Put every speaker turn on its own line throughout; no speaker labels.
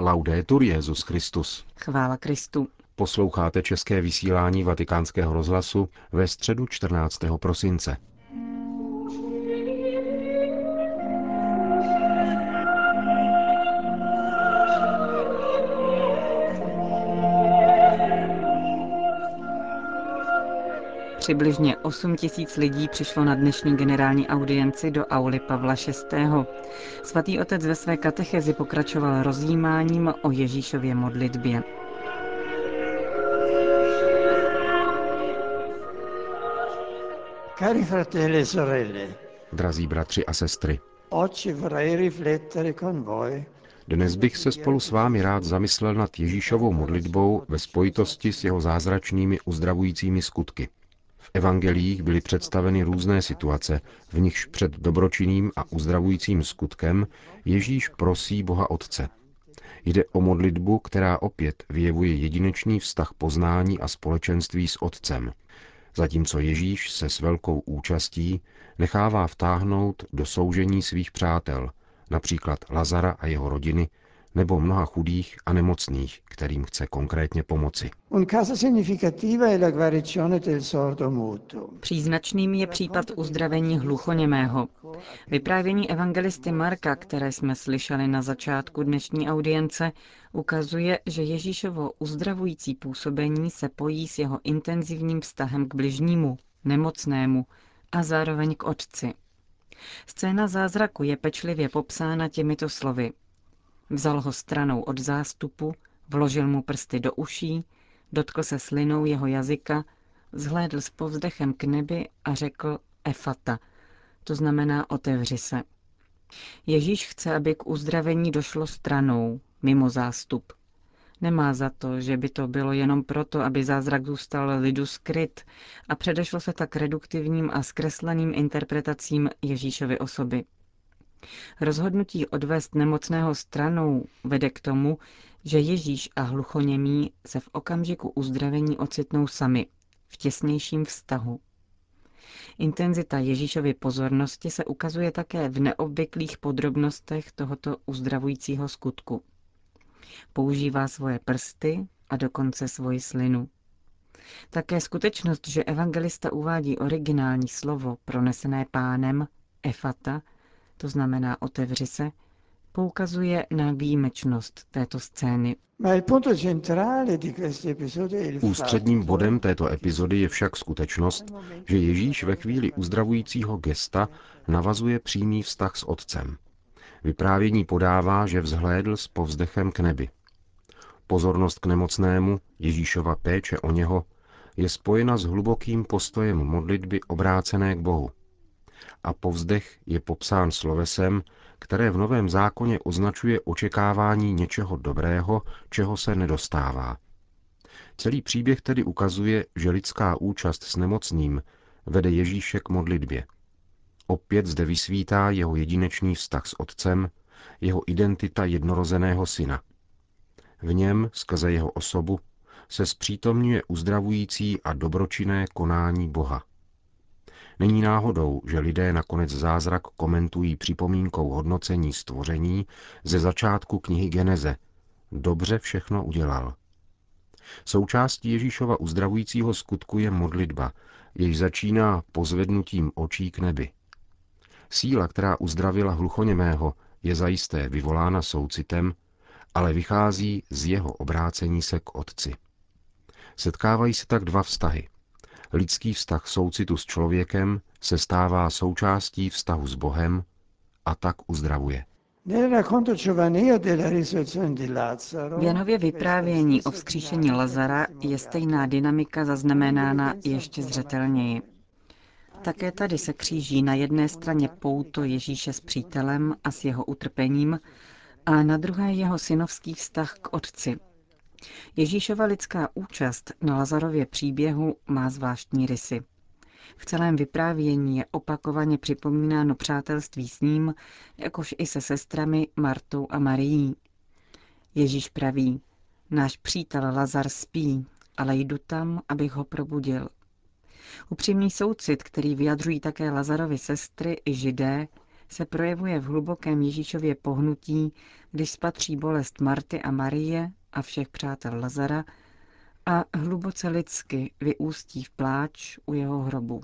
Laudetur Jezus Christus.
Chvála Kristu.
Posloucháte české vysílání Vatikánského rozhlasu ve středu 14. prosince.
Přibližně 8 tisíc lidí přišlo na dnešní generální audienci do auly Pavla VI. Svatý otec ve své katechezi pokračoval rozjímáním o Ježíšově modlitbě.
Cari fratelli e sorelle, Drazí bratři a sestry, dnes bych se spolu s vámi rád zamyslel nad Ježíšovou modlitbou ve spojitosti s jeho zázračnými uzdravujícími skutky. V evangelích byly představeny různé situace, v nichž před dobročinným a uzdravujícím skutkem Ježíš prosí Boha Otce. Jde o modlitbu, která opět vyjevuje jedinečný vztah poznání a společenství s Otcem, zatímco Ježíš se s velkou účastí nechává vtáhnout do soužení svých přátel, například Lazara a jeho rodiny, nebo mnoha chudých a nemocných, kterým chce konkrétně pomoci.
Příznačným je případ uzdravení hluchoněmého. Vyprávění evangelisty Marka, které jsme slyšeli na začátku dnešní audience, ukazuje, že Ježíšovo uzdravující působení se pojí s jeho intenzivním vztahem k bližnímu, nemocnému a zároveň k otci. Scéna zázraku je pečlivě popsána těmito slovy. Vzal ho stranou od zástupu, vložil mu prsty do uší, dotkl se slinou jeho jazyka, zhlédl s povzdechem k nebi a řekl Efata, to znamená otevři se. Ježíš chce, aby k uzdravení došlo stranou, mimo zástup. Nemá za to, že by to bylo jenom proto, aby zázrak zůstal lidu skryt a předešlo se tak reduktivním a zkresleným interpretacím Ježíšovy osoby. Rozhodnutí odvést nemocného stranou vede k tomu, že Ježíš a hluchoněmí se v okamžiku uzdravení ocitnou sami, v těsnějším vztahu. Intenzita Ježíšovy pozornosti se ukazuje také v neobvyklých podrobnostech tohoto uzdravujícího skutku. Používá svoje prsty a dokonce svoji slinu. Také skutečnost, že evangelista uvádí originální slovo pronesené pánem, efata, to znamená otevři se, poukazuje na výjimečnost této scény.
Ústředním bodem této epizody je však skutečnost, že Ježíš ve chvíli uzdravujícího gesta navazuje přímý vztah s Otcem. Vyprávění podává, že vzhlédl s povzdechem k nebi. Pozornost k nemocnému, Ježíšova péče o něho, je spojena s hlubokým postojem modlitby obrácené k Bohu a povzdech je popsán slovesem, které v Novém zákoně označuje očekávání něčeho dobrého, čeho se nedostává. Celý příběh tedy ukazuje, že lidská účast s nemocným vede Ježíše k modlitbě. Opět zde vysvítá jeho jedinečný vztah s otcem, jeho identita jednorozeného syna. V něm, skrze jeho osobu, se zpřítomňuje uzdravující a dobročinné konání Boha. Není náhodou, že lidé nakonec zázrak komentují připomínkou hodnocení stvoření ze začátku knihy Geneze. Dobře všechno udělal. Součástí Ježíšova uzdravujícího skutku je modlitba, jež začíná pozvednutím očí k nebi. Síla, která uzdravila hluchoněmého, je zajisté vyvolána soucitem, ale vychází z jeho obrácení se k Otci. Setkávají se tak dva vztahy – lidský vztah soucitu s člověkem se stává součástí vztahu s Bohem a tak uzdravuje.
V Janově vyprávění o vzkříšení Lazara je stejná dynamika zaznamenána ještě zřetelněji. Také tady se kříží na jedné straně pouto Ježíše s přítelem a s jeho utrpením a na druhé jeho synovský vztah k otci, Ježíšova lidská účast na Lazarově příběhu má zvláštní rysy. V celém vyprávění je opakovaně připomínáno přátelství s ním, jakož i se sestrami Martou a Marií. Ježíš praví, náš přítel Lazar spí, ale jdu tam, abych ho probudil. Upřímný soucit, který vyjadřují také Lazarovi sestry i židé, se projevuje v hlubokém Ježíšově pohnutí, když spatří bolest Marty a Marie a všech přátel Lazara a hluboce lidsky vyústí v pláč u jeho hrobu.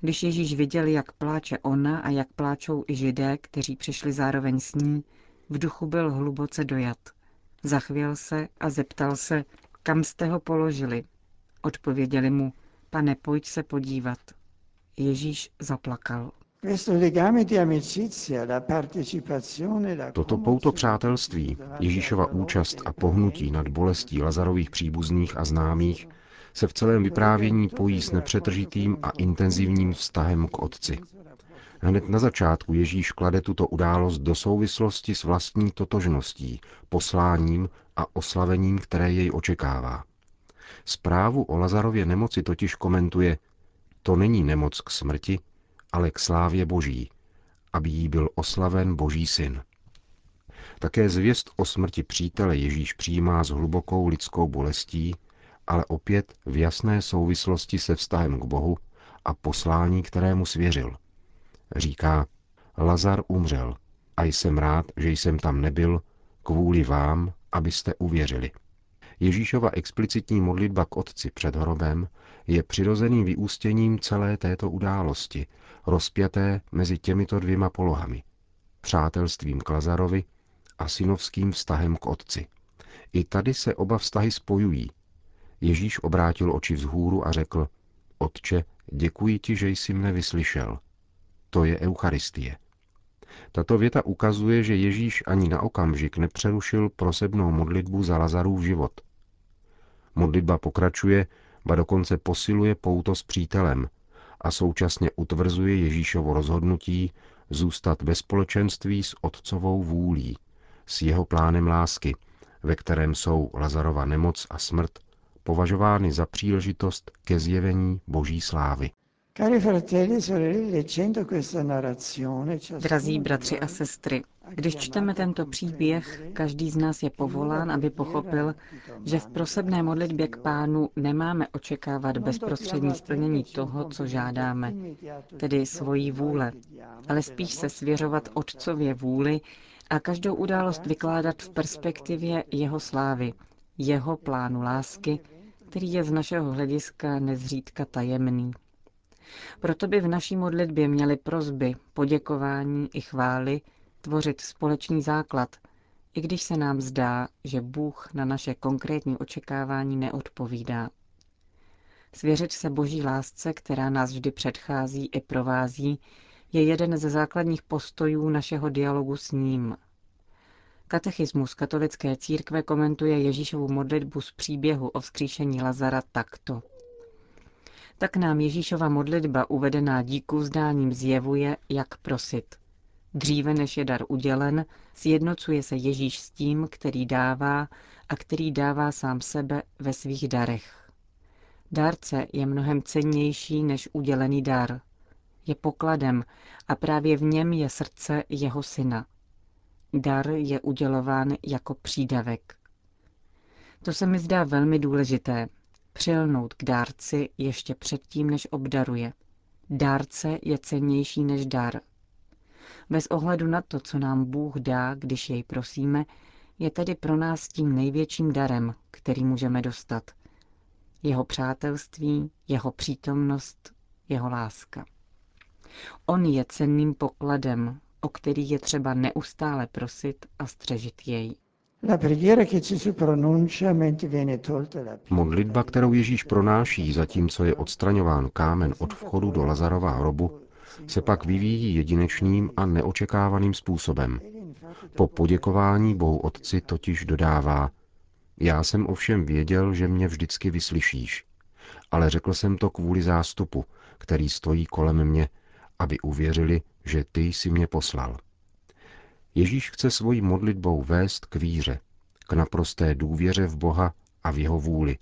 Když Ježíš viděl, jak pláče ona a jak pláčou i židé, kteří přišli zároveň s ní, v duchu byl hluboce dojat. Zachvěl se a zeptal se, kam jste ho položili. Odpověděli mu, pane, pojď se podívat. Ježíš zaplakal.
Toto pouto přátelství, Ježíšova účast a pohnutí nad bolestí Lazarových příbuzných a známých se v celém vyprávění pojí s nepřetržitým a intenzivním vztahem k Otci. Hned na začátku Ježíš klade tuto událost do souvislosti s vlastní totožností, posláním a oslavením, které jej očekává. Zprávu o Lazarově nemoci totiž komentuje, to není nemoc k smrti, ale k slávě Boží, aby jí byl oslaven Boží syn. Také zvěst o smrti přítele Ježíš přijímá s hlubokou lidskou bolestí, ale opět v jasné souvislosti se vztahem k Bohu a poslání, kterému svěřil. Říká, Lazar umřel a jsem rád, že jsem tam nebyl, kvůli vám, abyste uvěřili. Ježíšova explicitní modlitba k Otci před hrobem je přirozeným vyústěním celé této události, rozpjaté mezi těmito dvěma polohami. Přátelstvím k Lazarovi a synovským vztahem k Otci. I tady se oba vztahy spojují. Ježíš obrátil oči vzhůru a řekl, Otče, děkuji ti, že jsi mne vyslyšel. To je Eucharistie. Tato věta ukazuje, že Ježíš ani na okamžik nepřerušil prosebnou modlitbu za Lazarův život. Modlitba pokračuje, ba dokonce posiluje pouto s přítelem a současně utvrzuje Ježíšovo rozhodnutí zůstat ve společenství s otcovou vůlí, s jeho plánem lásky, ve kterém jsou Lazarova nemoc a smrt považovány za příležitost ke zjevení boží slávy.
Drazí bratři a sestry, když čteme tento příběh, každý z nás je povolán, aby pochopil, že v prosebné modlitbě k pánu nemáme očekávat bezprostřední splnění toho, co žádáme, tedy svojí vůle, ale spíš se svěřovat Otcově vůli a každou událost vykládat v perspektivě jeho slávy, jeho plánu lásky, který je z našeho hlediska nezřídka tajemný. Proto by v naší modlitbě měly prozby, poděkování i chvály tvořit společný základ, i když se nám zdá, že Bůh na naše konkrétní očekávání neodpovídá. Svěřit se boží lásce, která nás vždy předchází i provází, je jeden ze základních postojů našeho dialogu s ním. Katechismus katolické církve komentuje Ježíšovu modlitbu z příběhu o vzkříšení Lazara takto tak nám Ježíšova modlitba uvedená díku vzdáním zjevuje, jak prosit. Dříve než je dar udělen, sjednocuje se Ježíš s tím, který dává a který dává sám sebe ve svých darech. Dárce je mnohem cennější než udělený dar. Je pokladem a právě v něm je srdce jeho syna. Dar je udělován jako přídavek. To se mi zdá velmi důležité, přilnout k dárci ještě předtím, než obdaruje. Dárce je cennější než dar. Bez ohledu na to, co nám Bůh dá, když jej prosíme, je tedy pro nás tím největším darem, který můžeme dostat. Jeho přátelství, jeho přítomnost, jeho láska. On je cenným pokladem, o který je třeba neustále prosit a střežit jej.
Modlitba, kterou Ježíš pronáší, zatímco je odstraňován kámen od vchodu do Lazarova hrobu, se pak vyvíjí jedinečným a neočekávaným způsobem. Po poděkování Bohu Otci totiž dodává, já jsem ovšem věděl, že mě vždycky vyslyšíš, ale řekl jsem to kvůli zástupu, který stojí kolem mě, aby uvěřili, že ty jsi mě poslal. Ježíš chce svojí modlitbou vést k víře, k naprosté důvěře v Boha a v jeho vůli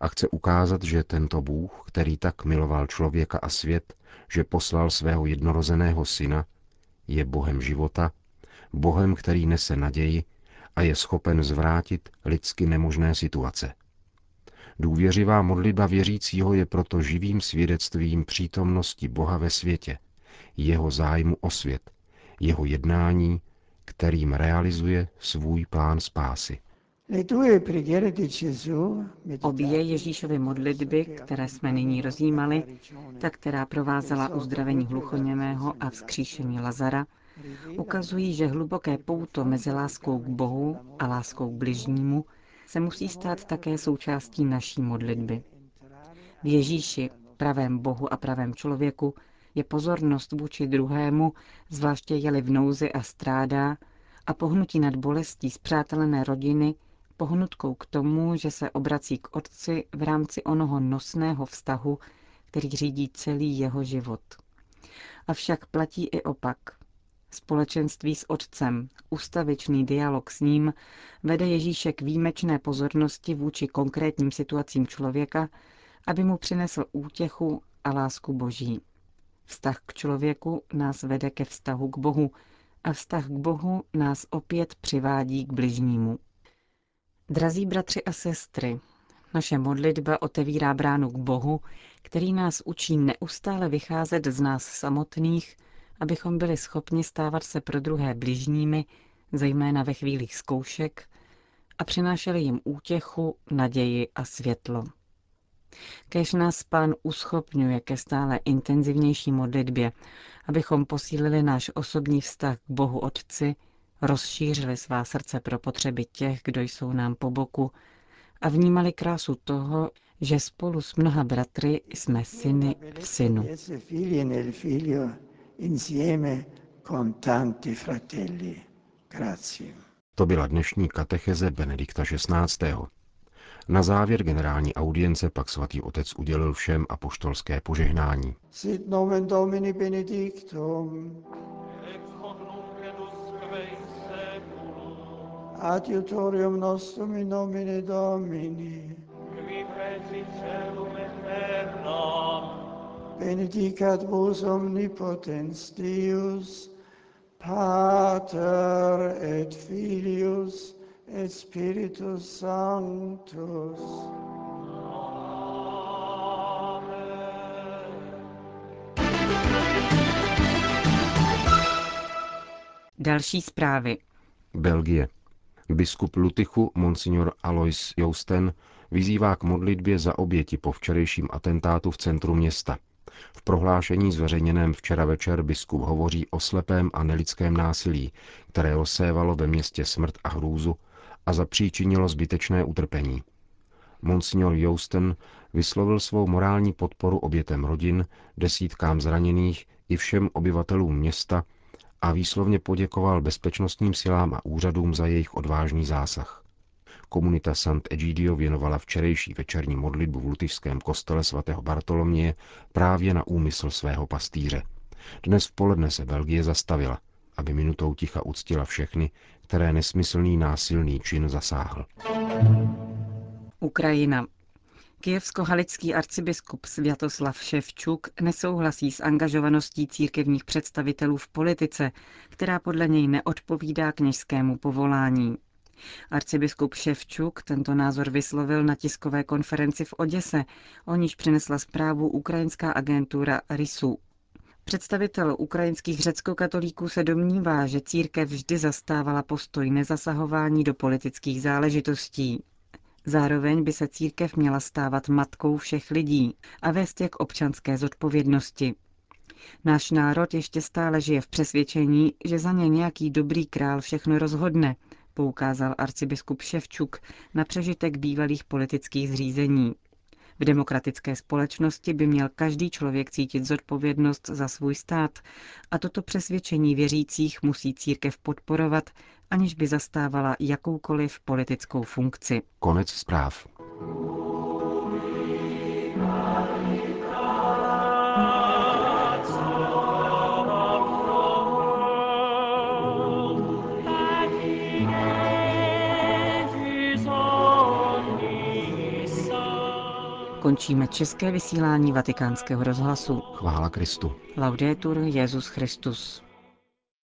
a chce ukázat, že tento Bůh, který tak miloval člověka a svět, že poslal svého jednorozeného syna, je Bohem života, Bohem, který nese naději a je schopen zvrátit lidsky nemožné situace. Důvěřivá modlitba věřícího je proto živým svědectvím přítomnosti Boha ve světě, jeho zájmu o svět, jeho jednání, kterým realizuje svůj plán spásy.
Obě Ježíšovy modlitby, které jsme nyní rozjímali, ta, která provázela uzdravení hluchoněmého a vzkříšení Lazara, ukazují, že hluboké pouto mezi láskou k Bohu a láskou k bližnímu se musí stát také součástí naší modlitby. V Ježíši, pravém Bohu a pravém člověku, je pozornost vůči druhému, zvláště je-li v nouzi a strádá, a pohnutí nad bolestí zpřátelené rodiny, pohnutkou k tomu, že se obrací k otci v rámci onoho nosného vztahu, který řídí celý jeho život. Avšak platí i opak. Společenství s otcem, ustavičný dialog s ním, vede Ježíše k výjimečné pozornosti vůči konkrétním situacím člověka, aby mu přinesl útěchu a lásku Boží. Vztah k člověku nás vede ke vztahu k Bohu a vztah k Bohu nás opět přivádí k bližnímu. Drazí bratři a sestry, naše modlitba otevírá bránu k Bohu, který nás učí neustále vycházet z nás samotných, abychom byli schopni stávat se pro druhé bližními, zejména ve chvílích zkoušek, a přinášeli jim útěchu, naději a světlo. Kež nás Pán uschopňuje ke stále intenzivnější modlitbě, abychom posílili náš osobní vztah k Bohu Otci, rozšířili svá srdce pro potřeby těch, kdo jsou nám po boku a vnímali krásu toho, že spolu s mnoha bratry jsme syny v synu.
To byla dnešní katecheze Benedikta XVI. Na závěr generální audience pak svatý otec udělil všem apoštolské požehnání. Sit nomen Domini benedictum. Adiutorium nostrum in nomine Domini. Qui feci celum et terra. Benedicat vos omnipotens Deus, Pater et Filius et Spiritus Sanctus.
Další zprávy.
Belgie. Biskup Lutychu, monsignor Alois Jousten, vyzývá k modlitbě za oběti po včerejším atentátu v centru města. V prohlášení zveřejněném včera večer biskup hovoří o slepém a nelidském násilí, které rozsévalo ve městě smrt a hrůzu a zapříčinilo zbytečné utrpení. Monsignor Jousten vyslovil svou morální podporu obětem rodin, desítkám zraněných i všem obyvatelům města a výslovně poděkoval bezpečnostním silám a úřadům za jejich odvážný zásah. Komunita Sant'Egidio věnovala včerejší večerní modlitbu v lutyšském kostele svatého Bartoloměje právě na úmysl svého pastýře. Dnes v poledne se Belgie zastavila, aby minutou ticha uctila všechny, které nesmyslný násilný čin zasáhl.
Ukrajina. Kijevsko-halický arcibiskup Sviatoslav Ševčuk nesouhlasí s angažovaností církevních představitelů v politice, která podle něj neodpovídá kněžskému povolání. Arcibiskup Ševčuk tento názor vyslovil na tiskové konferenci v Oděse, o níž přinesla zprávu ukrajinská agentura RISU. Představitel ukrajinských řeckokatolíků se domnívá, že církev vždy zastávala postoj nezasahování do politických záležitostí. Zároveň by se církev měla stávat matkou všech lidí a vést jak občanské zodpovědnosti. Náš národ ještě stále žije v přesvědčení, že za ně nějaký dobrý král všechno rozhodne, poukázal arcibiskup Ševčuk na přežitek bývalých politických zřízení. V demokratické společnosti by měl každý člověk cítit zodpovědnost za svůj stát a toto přesvědčení věřících musí církev podporovat, aniž by zastávala jakoukoliv politickou funkci.
Konec zpráv.
Končíme české vysílání vatikánského rozhlasu.
Chvála Kristu.
Laudetur Jezus Christus.